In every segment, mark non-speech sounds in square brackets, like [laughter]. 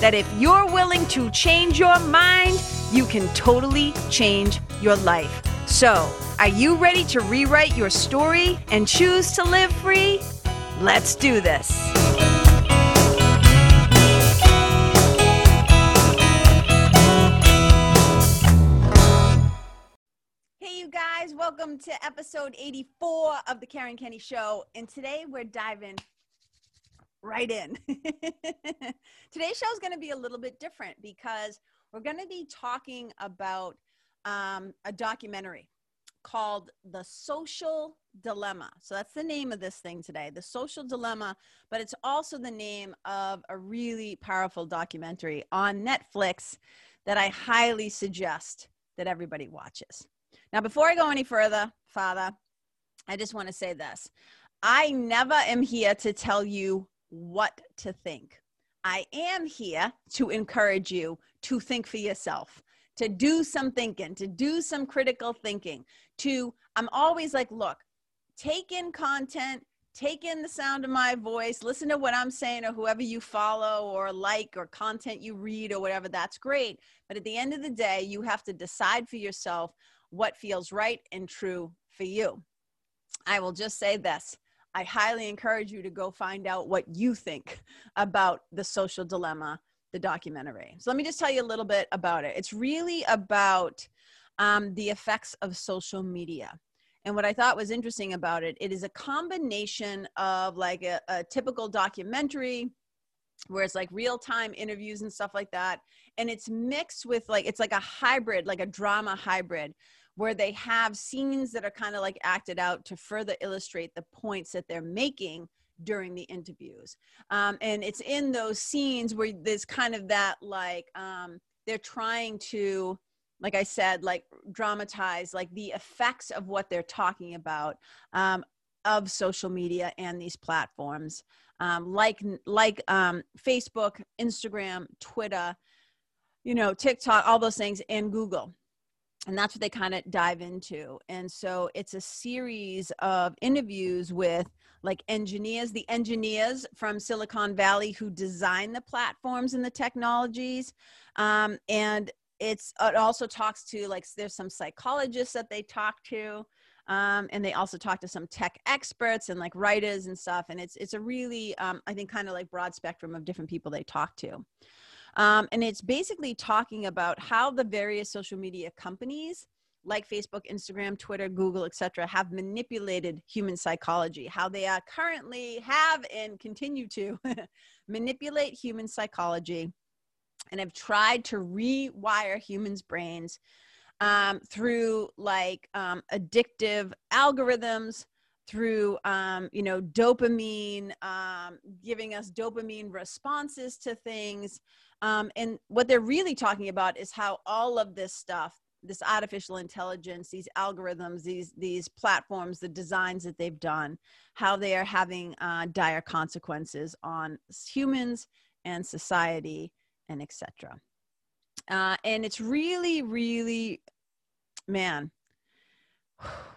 that if you're willing to change your mind, you can totally change your life. So, are you ready to rewrite your story and choose to live free? Let's do this. Hey, you guys, welcome to episode 84 of the Karen Kenney Show. And today we're diving right in. [laughs] Today's show is going to be a little bit different because we're going to be talking about um, a documentary called The Social Dilemma. So that's the name of this thing today, The Social Dilemma, but it's also the name of a really powerful documentary on Netflix that I highly suggest that everybody watches. Now, before I go any further, Father, I just want to say this. I never am here to tell you what to think. I am here to encourage you to think for yourself, to do some thinking, to do some critical thinking, to, I'm always like, look, take in content, take in the sound of my voice, listen to what I'm saying or whoever you follow or like or content you read or whatever, that's great. But at the end of the day, you have to decide for yourself what feels right and true for you. I will just say this I highly encourage you to go find out what you think about the social dilemma, the documentary. So let me just tell you a little bit about it. It's really about um, the effects of social media. And what I thought was interesting about it, it is a combination of like a, a typical documentary where it's like real time interviews and stuff like that. And it's mixed with like, it's like a hybrid, like a drama hybrid where they have scenes that are kind of like acted out to further illustrate the points that they're making during the interviews. Um, and it's in those scenes where there's kind of that like um, they're trying to, like I said, like dramatize like the effects of what they're talking about um, of social media and these platforms, um, like like um, Facebook, Instagram, Twitter, you know, TikTok, all those things, and Google and that's what they kind of dive into and so it's a series of interviews with like engineers the engineers from silicon valley who design the platforms and the technologies um, and it's it also talks to like there's some psychologists that they talk to um, and they also talk to some tech experts and like writers and stuff and it's it's a really um, i think kind of like broad spectrum of different people they talk to um, and it's basically talking about how the various social media companies like Facebook, Instagram, Twitter, Google, etc., have manipulated human psychology, how they are currently have and continue to [laughs] manipulate human psychology and have tried to rewire humans' brains um, through like um, addictive algorithms, through um, you know dopamine, um, giving us dopamine responses to things, um, and what they're really talking about is how all of this stuff, this artificial intelligence, these algorithms, these these platforms, the designs that they've done, how they are having uh, dire consequences on humans and society and etc. Uh, and it's really, really, man.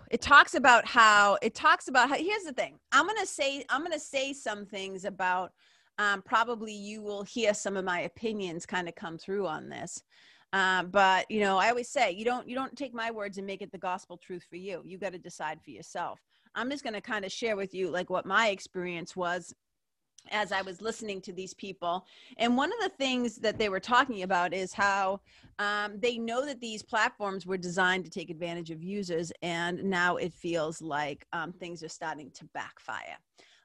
It talks about how it talks about how. Here's the thing. I'm gonna say I'm gonna say some things about um, probably you will hear some of my opinions kind of come through on this. Uh, but you know, I always say you don't you don't take my words and make it the gospel truth for you. You got to decide for yourself. I'm just going to kind of share with you like what my experience was as I was listening to these people. And one of the things that they were talking about is how um, they know that these platforms were designed to take advantage of users, and now it feels like um, things are starting to backfire.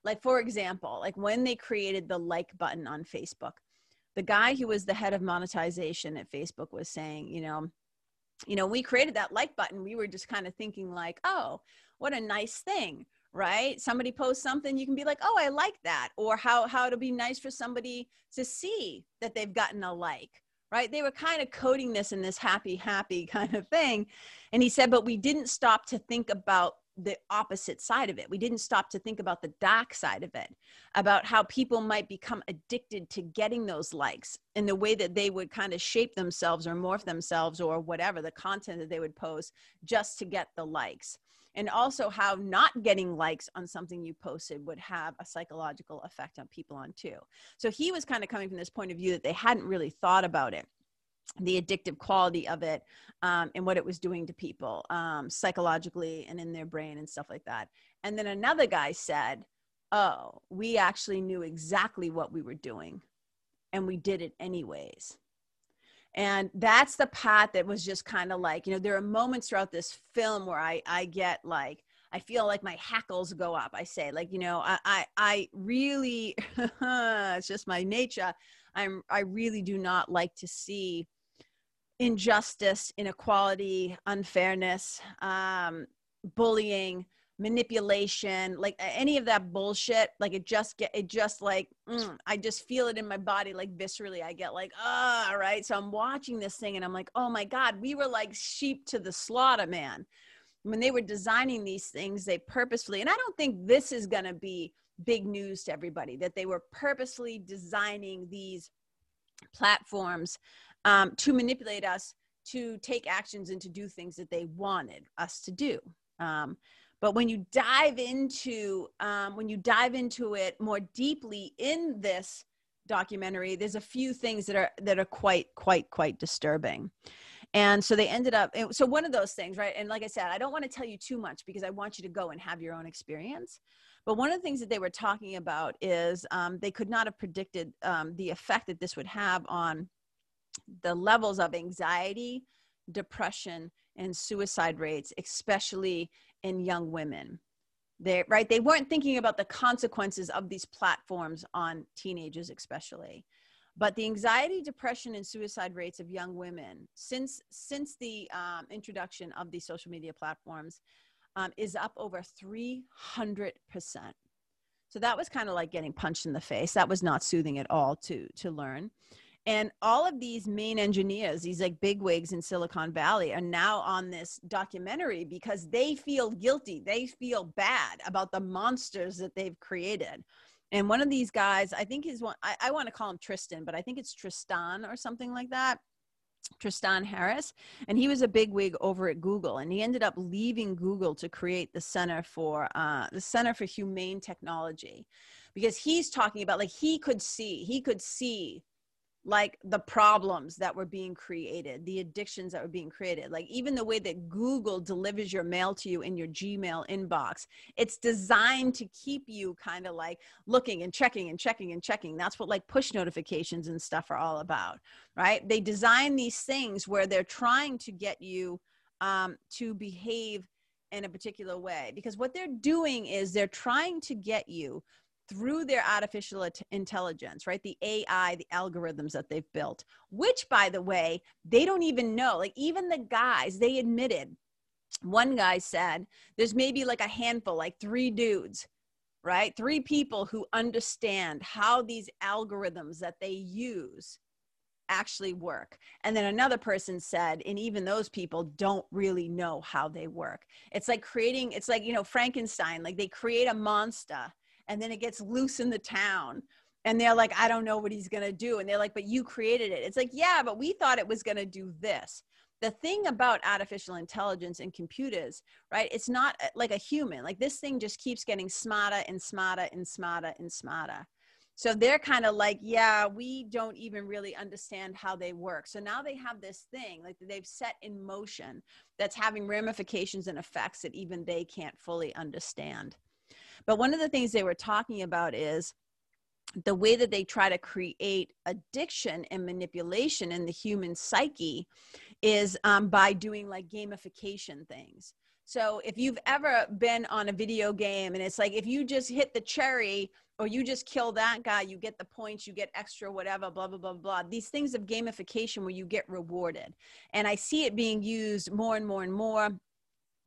Like, for example, like when they created the like button on Facebook, the guy who was the head of monetization at Facebook was saying, you know, you know, we created that like button. We were just kind of thinking like, oh, what a nice thing, right? Somebody posts something, you can be like, oh, I like that, or how how it'll be nice for somebody to see that they've gotten a like, right? They were kind of coding this in this happy, happy [laughs] kind of thing. And he said, but we didn't stop to think about the opposite side of it. We didn't stop to think about the dark side of it, about how people might become addicted to getting those likes and the way that they would kind of shape themselves or morph themselves or whatever the content that they would post just to get the likes. And also how not getting likes on something you posted would have a psychological effect on people on too. So he was kind of coming from this point of view that they hadn't really thought about it the addictive quality of it um, and what it was doing to people um, psychologically and in their brain and stuff like that. And then another guy said, Oh, we actually knew exactly what we were doing and we did it anyways. And that's the part that was just kind of like, you know, there are moments throughout this film where I, I get like, I feel like my hackles go up. I say, like, you know, I, I, I really, [laughs] it's just my nature. I'm, I really do not like to see injustice, inequality, unfairness, um, bullying, manipulation, like any of that bullshit. Like it just get it just like mm, I just feel it in my body, like viscerally. I get like, ah, oh, right. So I'm watching this thing and I'm like, oh my god, we were like sheep to the slaughter, man. When they were designing these things, they purposefully, and I don't think this is to be big news to everybody that they were purposely designing these platforms um, to manipulate us to take actions and to do things that they wanted us to do. Um, but when you dive into um, when you dive into it more deeply in this documentary, there's a few things that are that are quite quite quite disturbing. And so they ended up. So one of those things, right? And like I said, I don't want to tell you too much because I want you to go and have your own experience. But one of the things that they were talking about is um, they could not have predicted um, the effect that this would have on the levels of anxiety, depression, and suicide rates, especially in young women. They, right, they weren't thinking about the consequences of these platforms on teenagers, especially. But the anxiety, depression, and suicide rates of young women since since the um, introduction of these social media platforms um, is up over 300 percent. So that was kind of like getting punched in the face. That was not soothing at all to to learn. And all of these main engineers, these like bigwigs in Silicon Valley, are now on this documentary because they feel guilty. They feel bad about the monsters that they've created. And one of these guys, I think he's one, I, I want to call him Tristan, but I think it's Tristan or something like that. Tristan Harris, and he was a bigwig over at Google, and he ended up leaving Google to create the Center for uh, the Center for Humane Technology, because he's talking about like he could see he could see like the problems that were being created, the addictions that were being created, like even the way that Google delivers your mail to you in your Gmail inbox, it's designed to keep you kind of like looking and checking and checking and checking. That's what like push notifications and stuff are all about, right? They design these things where they're trying to get you um, to behave in a particular way because what they're doing is they're trying to get you through their artificial intelligence, right? The AI, the algorithms that they've built, which by the way, they don't even know. Like even the guys, they admitted, one guy said, there's maybe like a handful, like three dudes, right? Three people who understand how these algorithms that they use actually work. And then another person said, and even those people don't really know how they work. It's like creating, it's like, you know, Frankenstein, like they create a monster and then it gets loose in the town and they're like i don't know what he's going to do and they're like but you created it. It's like yeah but we thought it was going to do this. The thing about artificial intelligence and computers right it's not uh, like a human like this thing just keeps getting smarter and smarter and smarter and smarter. So they're kind of like yeah we don't even really understand how they work. So now they have this thing like they've set in motion that's having ramifications and effects that even they can't fully understand but one of the things they were talking about is the way that they try to create addiction and manipulation in the human psyche is um, by doing like gamification things. So if you've ever been on a video game and it's like if you just hit the cherry or you just kill that guy, you get the points, you get extra whatever, blah blah blah blah. These things of gamification where you get rewarded, and I see it being used more and more and more,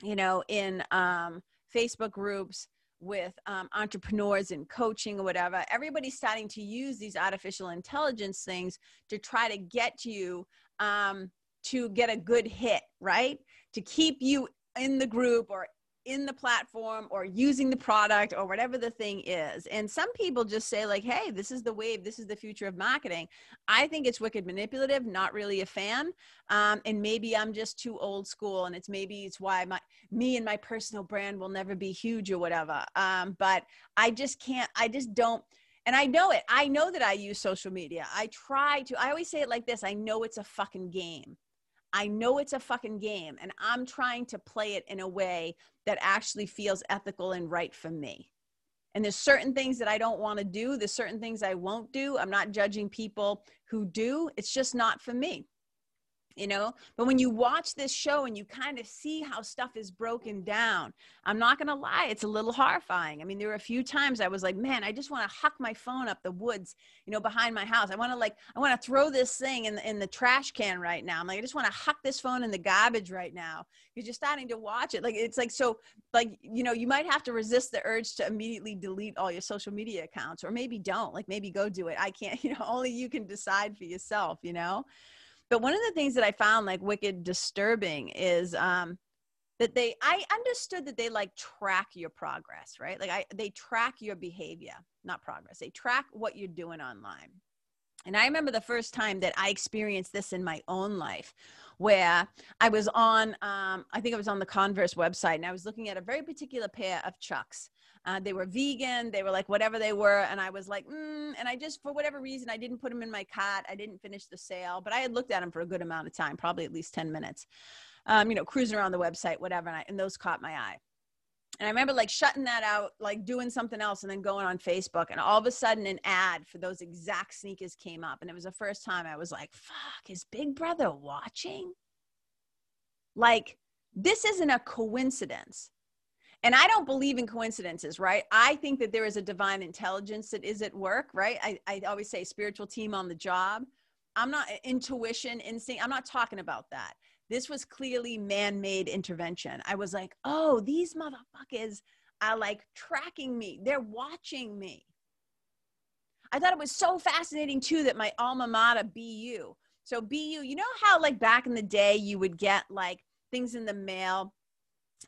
you know, in um, Facebook groups with um, entrepreneurs and coaching or whatever, everybody's starting to use these artificial intelligence things to try to get you um, to get a good hit, right? To keep you in the group or in the platform or using the product or whatever the thing is. And some people just say, like, hey, this is the wave, this is the future of marketing. I think it's wicked manipulative, not really a fan. Um, and maybe I'm just too old school and it's maybe it's why my me and my personal brand will never be huge or whatever. Um, but I just can't, I just don't and I know it. I know that I use social media. I try to, I always say it like this I know it's a fucking game. I know it's a fucking game and I'm trying to play it in a way that actually feels ethical and right for me. And there's certain things that I don't want to do, there's certain things I won't do. I'm not judging people who do. It's just not for me you know? But when you watch this show and you kind of see how stuff is broken down i'm not going to lie it's a little horrifying. I mean there were a few times i was like man i just want to huck my phone up the woods you know behind my house. I want to like i want to throw this thing in the, in the trash can right now. I'm like i just want to huck this phone in the garbage right now. Because you're starting to watch it. Like it's like so like you know you might have to resist the urge to immediately delete all your social media accounts or maybe don't. Like maybe go do it. I can't [laughs] you know only you can decide for yourself you know but one of the things that I found like wicked disturbing is um, that they, I understood that they like track your progress, right? Like I, they track your behavior, not progress. They track what you're doing online. And I remember the first time that I experienced this in my own life where I was on, um, I think it was on the Converse website, and I was looking at a very particular pair of Chucks. Uh, they were vegan. They were like whatever they were. And I was like, mm, and I just, for whatever reason, I didn't put them in my cart. I didn't finish the sale, but I had looked at them for a good amount of time, probably at least 10 minutes, um, you know, cruising around the website, whatever. And, I, and those caught my eye. And I remember like shutting that out, like doing something else and then going on Facebook. And all of a sudden, an ad for those exact sneakers came up. And it was the first time I was like, fuck, is Big Brother watching? Like, this isn't a coincidence and I don't believe in coincidences, right? I think that there is a divine intelligence that is at work, right? I, I always say spiritual team on the job. I'm not intuition, instinct. I'm not talking about that. This was clearly man made intervention. I was like, oh, these motherfuckers are like tracking me, they're watching me. I thought it was so fascinating too that my alma mater, BU. So, BU, you know how like back in the day you would get like things in the mail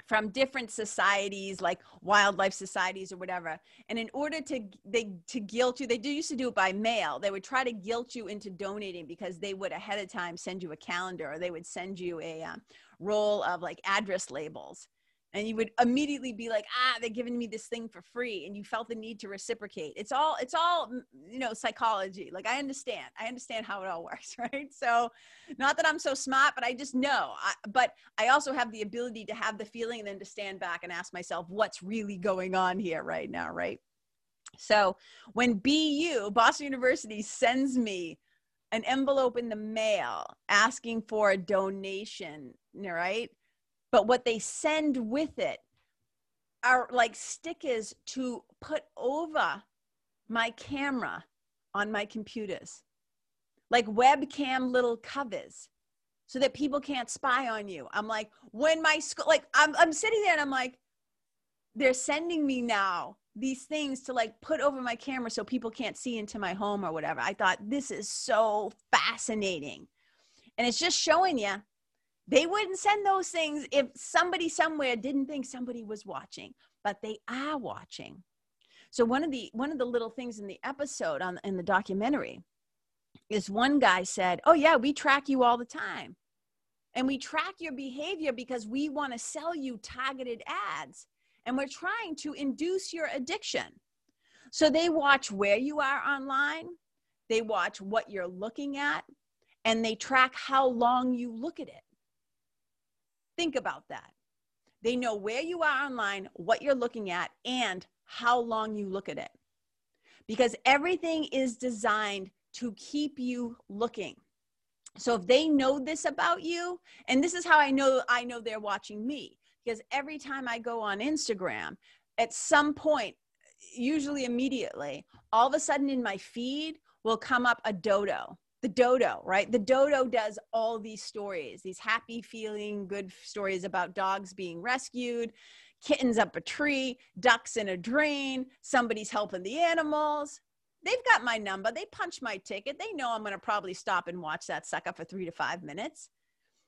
from different societies like wildlife societies or whatever. And in order to they to guilt you they do used to do it by mail. They would try to guilt you into donating because they would ahead of time send you a calendar or they would send you a um, roll of like address labels and you would immediately be like ah they're giving me this thing for free and you felt the need to reciprocate. It's all it's all mm, you know psychology. Like i understand. I understand how it all [laughs] works right? So not that i'm so smart but i just know. I, but i also have the ability to have the feeling and then to stand back and ask myself what's really going on here right now right? So when bu boston university sends me an envelope in the mail asking for a donation right but what they send with it are like stickers to put over my camera on my computers. Like webcam little covers so that people can't spy on you. I'm like when my school like I'm, I'm sitting there and i'm like they're sending me now these things to like put over my camera so people can't see into my home or whatever. I thought this is so fascinating. And it's just showing you they wouldn't send those things if somebody somewhere didn't think somebody was watching, but they are watching. So one of the one of the little things in the episode on in the documentary is one guy said, "Oh yeah, we track you all the time." And we track your behavior because we want to sell you targeted ads and we're trying to induce your addiction. So they watch where you are online, they watch what you're looking at, and they track how long you look at it. Think about that. They know where you are online, what you're looking at, and how long you look at it. Because everything is designed to keep you looking. So if they know this about you, and this is how I know I know they're watching me, because every time I go on Instagram, at some point, usually immediately, all of a sudden in my feed will come up a dodo the dodo, right? The dodo does all these stories, these happy feeling good stories about dogs being rescued, kittens up a tree, ducks in a drain, somebody's helping the animals. They've got my number. They punch my ticket. They know I'm going to probably stop and watch that sucker for three to five minutes,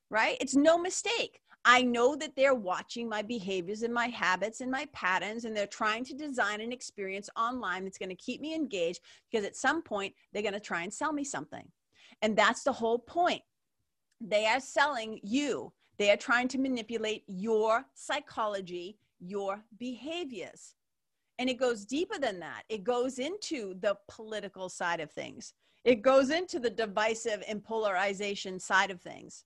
right? It's no mistake. I know that they're watching my behaviors and my habits and my patterns, and they're trying to design an experience online that's going to keep me engaged because at some point they're going to try and sell me something. And that's the whole point. They are selling you, they are trying to manipulate your psychology, your behaviors. And it goes deeper than that. It goes into the political side of things. It goes into the divisive and polarization side of things.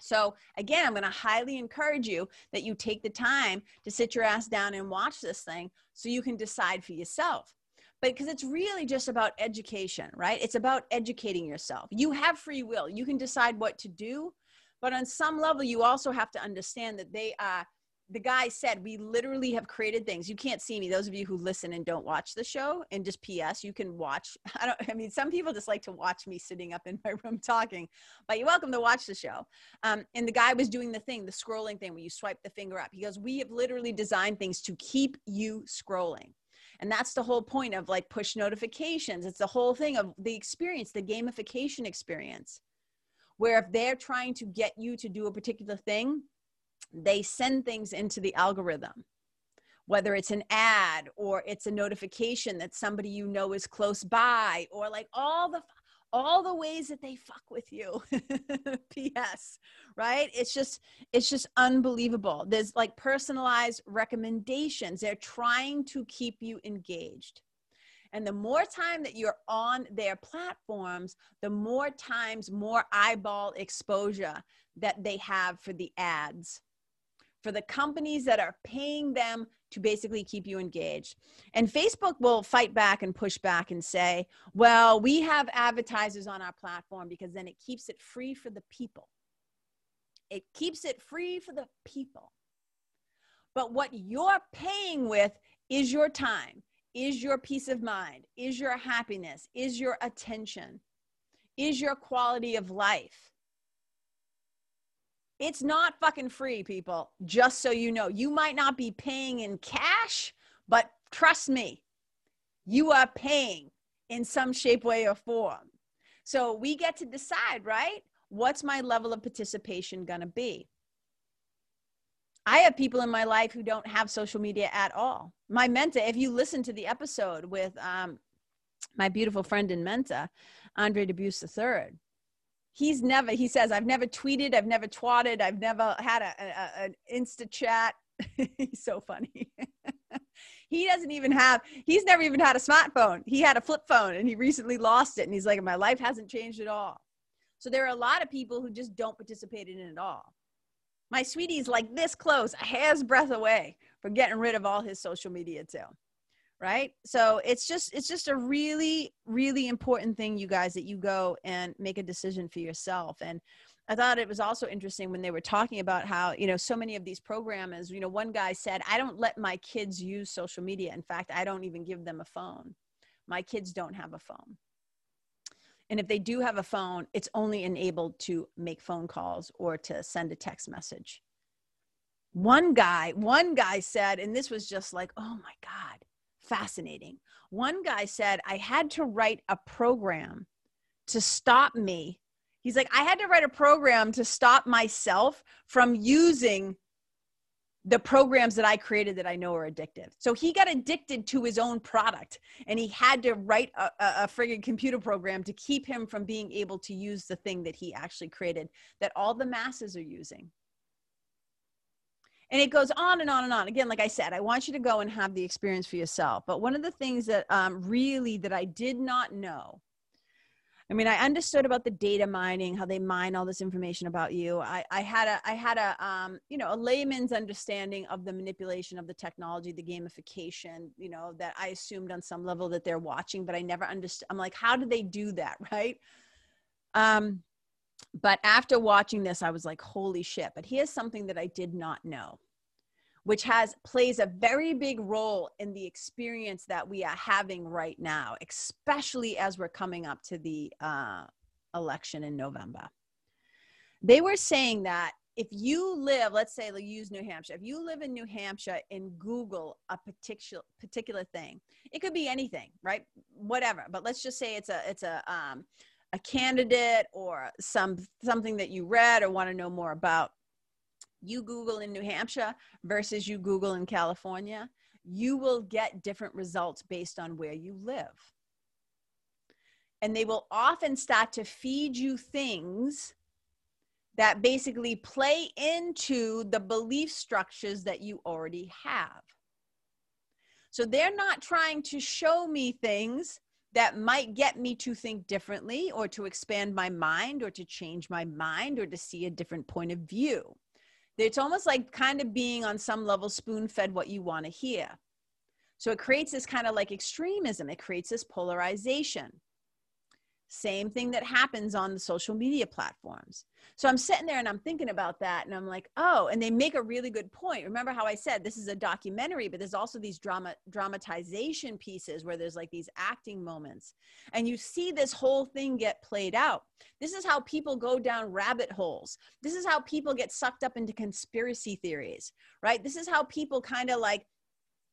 So, again, I'm going to highly encourage you that you take the time to sit your ass down and watch this thing so you can decide for yourself. But because it's really just about education, right? It's about educating yourself. You have free will, you can decide what to do. But on some level, you also have to understand that they are the guy said we literally have created things you can't see me those of you who listen and don't watch the show and just ps you can watch [laughs] i don't i mean some people just like to watch me sitting up in my [laughs] room talking but you're welcome to watch the show um, and the guy was doing the thing the scrolling thing where you swipe the finger up he goes we have literally designed things to keep you scrolling and that's the whole point of like push notifications. It's the whole thing of the experience the gamification experience where if they're trying to get you to do a particular thing they send things into the algorithm. Whether it's an ad or it's a notification that somebody you know is close by or like all the all the ways that they fuck with you. [laughs] Ps right? It's just it's just unbelievable. There's like personalized recommendations. They're trying to keep you engaged. And the more time that you're on their platforms the more times more eyeball exposure that they have for the ads. For the companies that are paying them to basically keep you engaged. And Facebook will fight back and push back and say, well, we have advertisers on our platform because then it keeps it free for the people. It keeps it free for the people. But what you're paying with is your time, is your peace of mind, is your happiness, is your attention, is your quality of life. It's not fucking free, people, just so you know. You might not be paying in cash, but trust me, you are paying in some shape, way, or form. So we get to decide, right? What's my level of participation going to be? I have people in my life who don't have social media at all. My mentor, if you listen to the episode with um, my beautiful friend and Menta, Andre Dubus III, he's never he says i've never tweeted i've never twatted i've never had a, a, an insta chat. [laughs] He's so funny. [laughs] He doesn't even have he's never even had a smartphone. He had a flip phone and he recently lost it and he's like my life hasn't changed at all. So there are a lot of people who just don't participate in it at all. My sweetie's like this close a hair's breadth away from getting rid of all his social media too right? So it's just it's just a really really important thing you guys that you go and make a decision for yourself. And i thought it was also interesting when they were talking about how you know so many of these programmers you know one guy said i don't let my kids use social media. In fact i don't even give them a phone. My kids don't have a phone. And if they do have a phone it's only enabled to make phone calls or to send a text message. One guy one guy said and this was just like oh my god fascinating. One guy said, I had to write a program to stop me. He's like, I had to write a program to stop myself from using the programs that I created that I know are addictive. So he got addicted to his own product and he had to write a, a, a friggin' computer program to keep him from being able to use the thing that he actually created that all the masses are using and it goes on and on and on. Again like i said i want you to go and have the experience for yourself. But one of the things that um, really that i did not know i mean i understood about the data mining how they mine all this information about you. I, I had a i had a um, you know a layman's understanding of the manipulation of the technology the gamification you know that i assumed on some level that they're watching but i never understood i'm like how do they do that [laughs] right? Um but after watching this i was like holy shit but here's something that i did not know which has plays a very big role in the experience that we are having right now especially as we're coming up to the uh, election in november they were saying that if you live, let's say, use New Hampshire. If you live in New Hampshire and Google a particular particular thing, it could be anything, right? Whatever. But let's just say it's a it's a um, a candidate or some something that you read or want to know more about. You Google in New Hampshire versus you Google in California, you will get different results based on where you live. And they will often start to feed you things that basically play into the belief structures that you already have. So they're not trying to show me things that might get me to think differently or to expand my mind or to change my mind or to see a different point of view. It's almost like kind of being on some level spoon fed what you want to hear. So it creates this kind of like extremism, it creates this polarization. Same thing that happens on the social media platforms. So I'm sitting there and I'm thinking about that and I'm like, oh, and they make a really good point. Remember how I said this is a documentary, but there's also these drama dramatization pieces where there's like these acting moments. And you see this whole thing get played out. This is how people go down rabbit holes. This is how people get sucked up into conspiracy theories, right? This is how people kind of like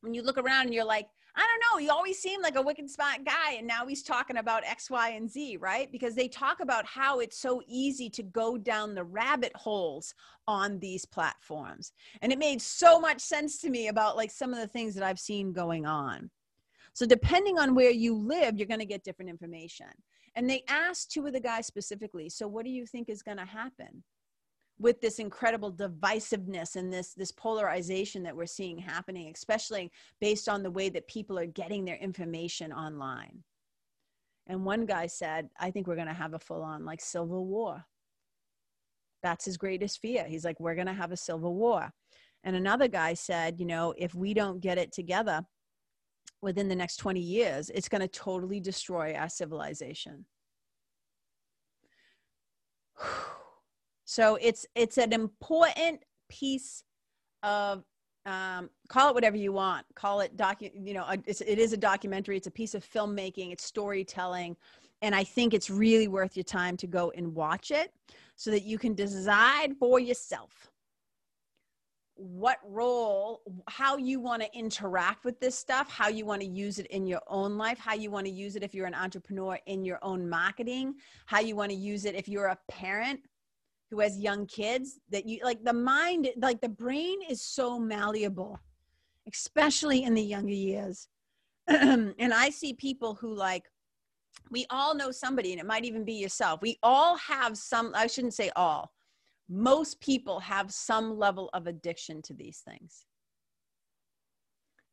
when you look around and you're like, I don't know. He always seemed like a wicked smart guy. And now he's talking about X, Y, and Z, right? Because they talk about how it's so easy to go down the rabbit holes on these platforms. And it made so much sense to me about like some of the things that I've seen going on. So, depending on where you live, you're going to get different information. And they asked two of the guys specifically, so what do you think is going to happen? With this incredible divisiveness and this this polarization that we're seeing happening especially based on the way that people are getting their information online. And one guy said i think we're going to have a full on like civil war. That's his greatest fear. He's like we're going to have a civil war. And another guy said you know if we don't get it together within the next 20 years it's going to totally destroy our civilization So it's it's an important piece of um, call it whatever you want. Call it docu. You know, it's, it is a documentary. It's a piece of filmmaking. It's storytelling, and I think it's really worth your time to go and watch it so that you can decide for yourself what role how you want to interact with this stuff how you want to use it in your own life how you want to use it if you're an entrepreneur in your own marketing how you want to use it if you're a parent who has young kids that you like the mind like the brain is so malleable especially in the younger years. [clears throat] And i see people who like we all know somebody and it might even be yourself. We all have some i shouldn't say all. Most people have some level of addiction to these things.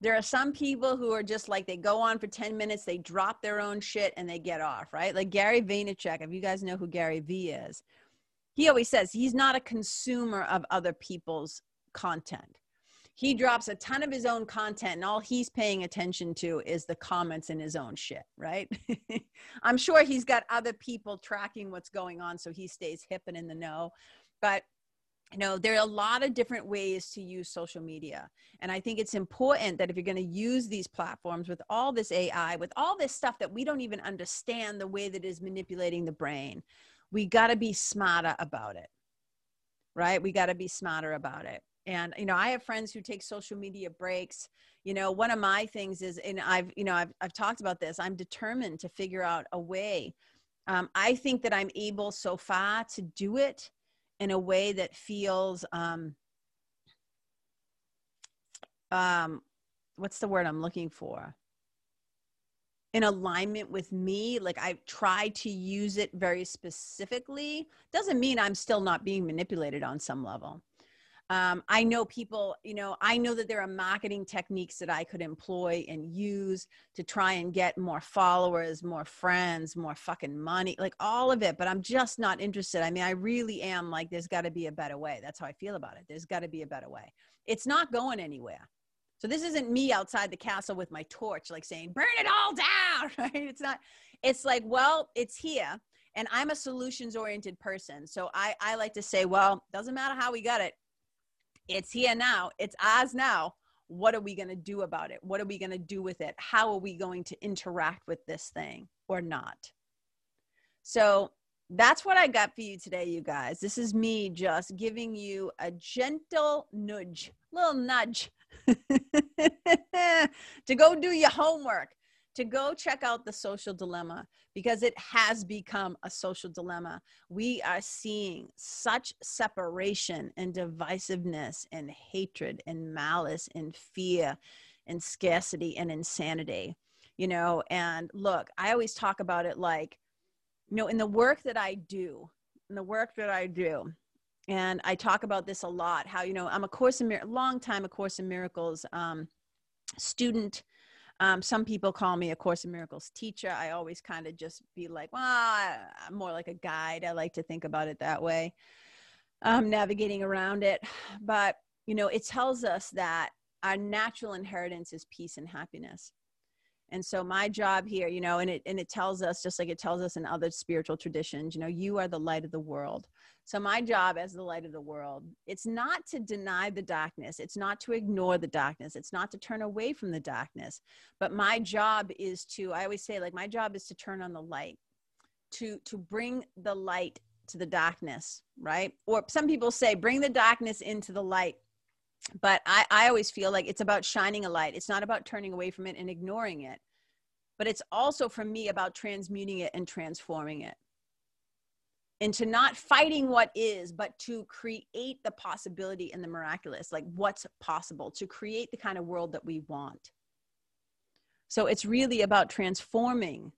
There are some people who are just like they go on for 10 minutes they drop their own shit and they get off right? Like gary vaynerchuk if you guys know who gary v is he always says he's not a consumer of other people's content. He drops a ton of his own content, and all he's paying attention to is the comments in his own shit, right? [laughs] I'm sure he's got other people tracking what's going on so he stays hip and in the know. But you know there are a lot of different ways to use social media and i think it's important that if you're going to use these platforms with all this ai with all this stuff that we don't even understand the way that is manipulating the brain we got to be smarter about it right? We got to be smarter about it. And you know i have friends who take social media breaks. You know one of my things is and i've you know i've, I've talked about this i'm determined to figure out a way. Um, i think that i'm able so far to do it in a way that feels um, um what's the word i'm looking for in alignment with me like i try to use it very specifically doesn't mean i'm still not being manipulated on some level. Um, i know people you know i know that there are marketing techniques that i could employ and use to try and get more followers more friends more fucking money like all of it but i'm just not interested. I mean i really am like there's got to be a better way. That's how i feel about it. There's got to be a better way. It's not going anywhere so this isn't me outside the castle with my torch, like saying, burn it all down, [laughs] right? It's not, it's like, well, it's here. And I'm a solutions oriented person. So I, I like to say, well, doesn't matter how we got it. It's here now. It's ours now. What are we going to do about it? What are we going to do with it? How are we going to interact with this thing or not? So that's what I got for you today, you guys. This is me just giving you a gentle nudge, little nudge [laughs] to go do your homework, to go check out the social dilemma because it has become a social dilemma. We are seeing such separation and divisiveness and hatred and malice and fear and scarcity and insanity, you know. And look, I always talk about it like, you know, in the work that I do, in the work that I do, and I talk about this a lot. How you know I'm a course in Mir- long time a course in miracles um, student. Um, some people call me a course in miracles teacher. I always kind of just be like, well, I'm more like a guide. I like to think about it that way. Um, navigating around it, but you know, it tells us that our natural inheritance is peace and happiness and so my job here you know and it and it tells us just like it tells us in other spiritual traditions you know you are the light of the world so my job as the light of the world it's not to deny the darkness. It's not to ignore the darkness. It's not to turn away from the darkness. But my job is to i always say like my job is to turn on the light to to bring the light to the darkness right? Or some people say bring the darkness into the light. But I, I always feel like it's about shining a light. It's not about turning away from it and ignoring it. But it's also for me about transmuting it and transforming it into not fighting what is but to create the possibility and the miraculous like what's possible to create the kind of world that we want so it's really about transforming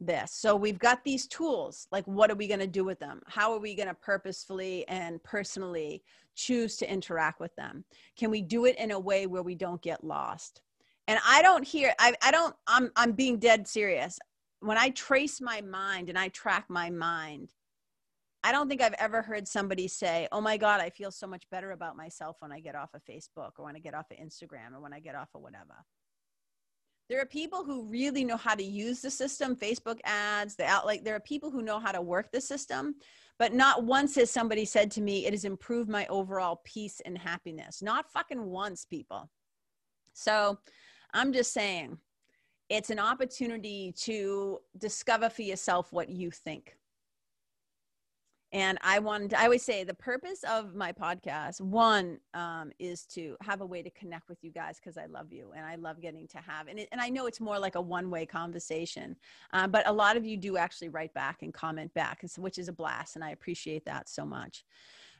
this. So we've got these tools. Like, what are we going to do with them? How are we going to purposefully and personally choose to interact with them? Can we do it in a way where we don't get lost? And I don't hear, I, I don't, I'm, I'm being dead serious. When I trace my mind and I track my mind, I don't think I've ever heard somebody say, Oh my God, I feel so much better about myself when I get off of Facebook or when I get off of Instagram or when I get off of whatever. There are people who really know how to use the system facebook ads the out like there are people who know how to work the system but not once has somebody said to me it has improved my overall peace and happiness. Not fucking once people. So i'm just saying it's an opportunity to discover for yourself what you think and i wanted i always say the purpose of my podcast one um, is to have a way to connect with you guys because i love you and i love getting to have and, it, and i know it's more like a one-way conversation um, but a lot of you do actually write back and comment back which is a blast and i appreciate that so much.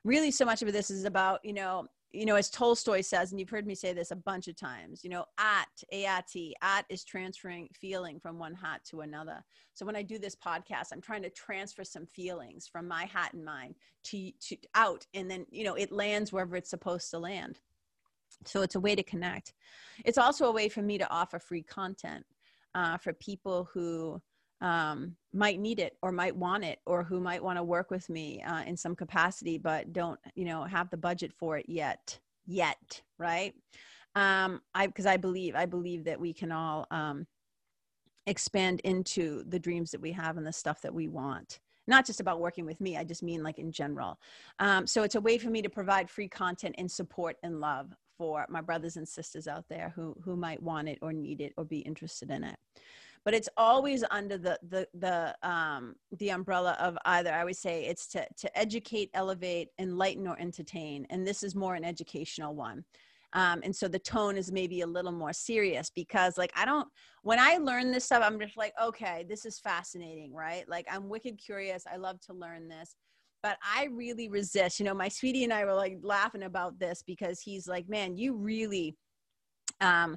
Really so much of this is about you know you know, as Tolstoy says, and you've heard me say this a bunch of times, you know, at, A-I-T, at is transferring feeling from one hat to another. So when I do this podcast, I'm trying to transfer some feelings from my hat and mind to, to out, and then, you know, it lands wherever it's supposed to land. So it's a way to connect. It's also a way for me to offer free content uh, for people who um, might need it or might want it or who might want to work with me uh, in some capacity but don't you know have the budget for it yet yet right? Um i because i believe i believe that we can all um expand into the dreams that we have and the stuff that we want. Not just about working with me i just mean like in general. Um, so it's a way for me to provide free content and support and love for my brothers and sisters out there who who might want it or need it or be interested in it but it's always under the the the um the umbrella of either i would say it's to to educate elevate enlighten or entertain and this is more an educational one. Um, and so the tone is maybe a little more serious because like i don't when i learn this stuff i'm just like okay this is fascinating right? Like i'm wicked curious. I love to learn this. But i really resist you know my sweetie and i were like laughing about this because he's like man you really um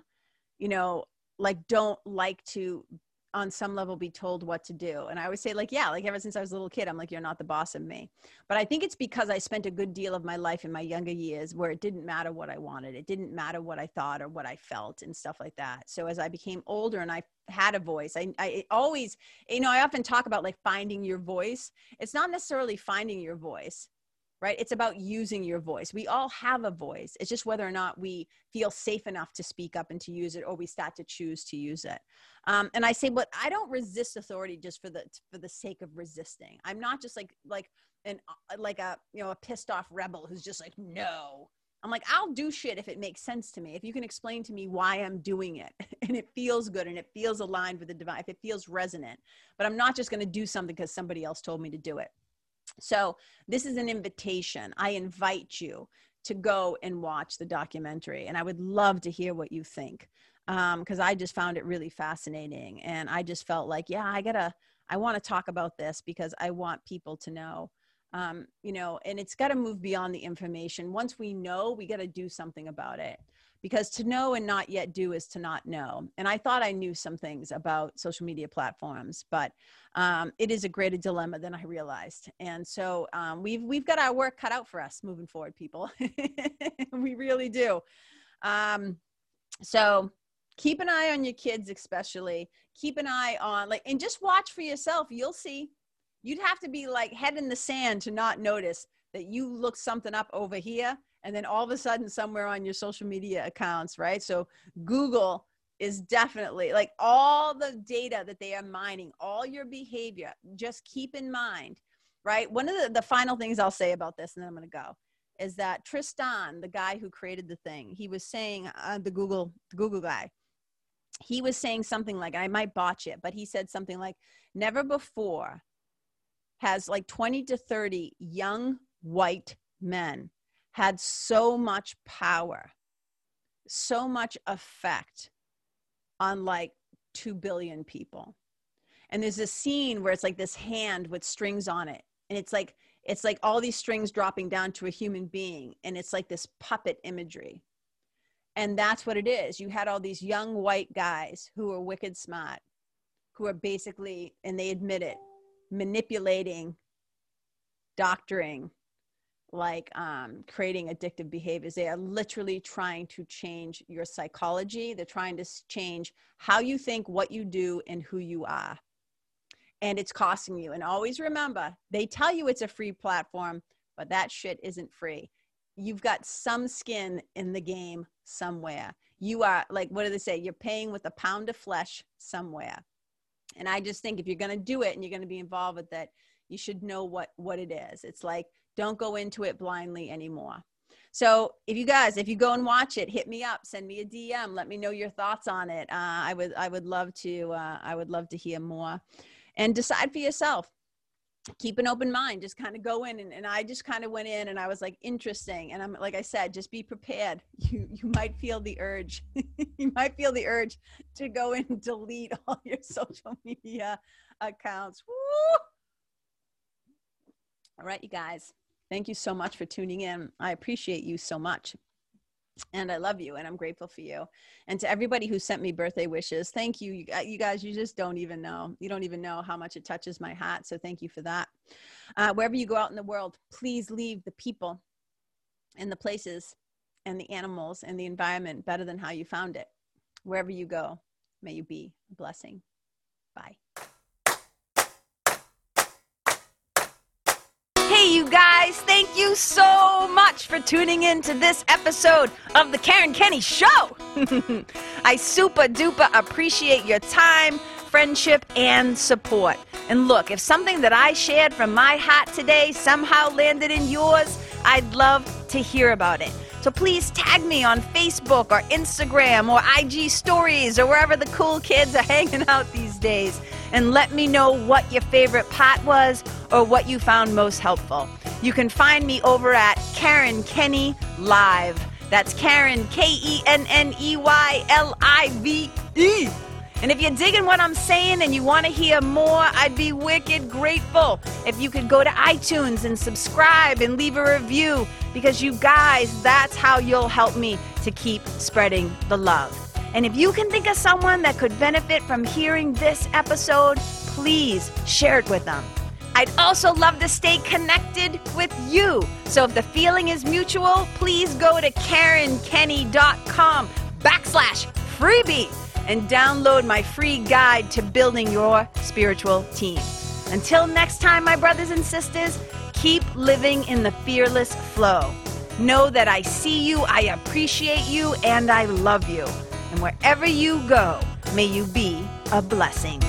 you know like don't like to on some level be told what to do. And i always say like yeah like ever since i was a little kid i'm like you're not the boss of me. But i think it's because i spent a good deal of my life in my younger years where it didn't matter what i wanted. It didn't matter what i thought or what i felt and stuff like that. So as i became older and i had a voice i, I always you know i often talk about like finding your voice. It's not necessarily finding your voice right? It's about using your voice. We all have a voice. It's just whether or not we feel safe enough to speak up and to use it, or we start to choose to use it. Um, and I say, but I don't resist authority just for the for the sake of resisting. I'm not just like like an uh, like a you know a pissed off rebel who's just like no. I'm like, I'll do shit if it makes sense to me. If you can explain to me why I'm doing it [laughs] and it feels good and it feels aligned with the divine, if it feels resonant. But I'm not just going to do something because somebody else told me to do it. So this is an invitation. I invite you to go and watch the documentary. And I would love to hear what you think because um, I just found it really fascinating. And I just felt like, yeah, I gotta, I want to talk about this because I want people to know um, you know, and it's got to move beyond the information. Once we know, we got to do something about it because to know and not yet do is to not know. And I thought I knew some things about social media platforms, but um, it is a greater dilemma than I realized. And so um, we've we've got our work cut out for us moving forward, people. [laughs] we really do. Um, so keep an eye on your kids, especially. Keep an eye on like, and just watch for yourself. You'll see you'd have to be like head in the sand to not notice that you look something up over here and then all of a sudden somewhere on your social media accounts right? So google is definitely like all the data that they are mining all your behavior just keep in mind right? One of the, the final things i'll say about this and then i'm going to go is that tristan the guy who created the thing he was saying uh, the google the google guy he was saying something like i might botch it but he said something like never before has like 20 to 30 young white men had so much power, so much effect on like 2 billion people. And there's a scene where it's like this hand with strings on it. And it's like, it's like all these strings dropping down to a human being. And it's like this puppet imagery. And that's what it is. You had all these young white guys who were wicked smart, who are basically, and they admit it, manipulating, doctoring, like um, creating addictive behaviors. They are literally trying to change your psychology. They're trying to change how you think, what you do, and who you are. And it's costing you. And always remember, they tell you it's a free platform, but that shit isn't free. You've got some skin in the game somewhere. You are like, what do they say? You're paying with a pound of flesh somewhere and i just think if you're going to do it and you're going to be involved with it you should know what what it is it's like don't go into it blindly anymore. So if you guys if you go and watch it hit me up send me a dm let me know your thoughts on it. Uh, i would i would love to uh, i would love to hear more. And decide for yourself. Keep an open mind. Just kind of go in and, and i just kind of went in and i was like interesting. And i'm like i said just be prepared. [laughs] You you might feel the urge. [laughs] You might feel the urge to go [laughs] and delete all your social media accounts. Woo! all right you guys thank you so much for tuning in i appreciate you so much and I love you and I'm grateful for you. And to everybody who sent me birthday wishes, thank you. You guys, you just don't even know. You don't even know how much it touches my heart. So thank you for that. Uh, wherever you go out in the world, please leave the people and the places and the animals and the environment better than how you found it. Wherever you go, may you be a blessing. Bye. You guys, thank you so much for tuning in to this episode of The Karen Kenney Show. [laughs] I super duper appreciate your time, friendship, and support. And look, if something that I shared from my heart today somehow landed in yours, I'd love to hear about it. So please tag me on Facebook or Instagram or IG stories or wherever the cool kids are [laughs] hanging out these days and let me know what your favorite pot was or what you found most helpful. You can find me over at Karen Kenney Live. That's Karen, K E N N E Y L I V E. And if you're digging what I'm saying and you want to hear more, I'd be wicked grateful if you could go to iTunes and subscribe and leave a review because you guys, that's how you'll help me to keep spreading the love. And if you can think of someone that could benefit from hearing this episode, please share it with them. I'd also love to stay connected with you. So if the feeling is mutual, please go to KarenKenney.com backslash freebie and download my free guide to building your spiritual team. Until next time, my brothers and sisters, keep living in the fearless flow. Know that I see you, I appreciate you, and I love you. Wherever you go, may you be a blessing.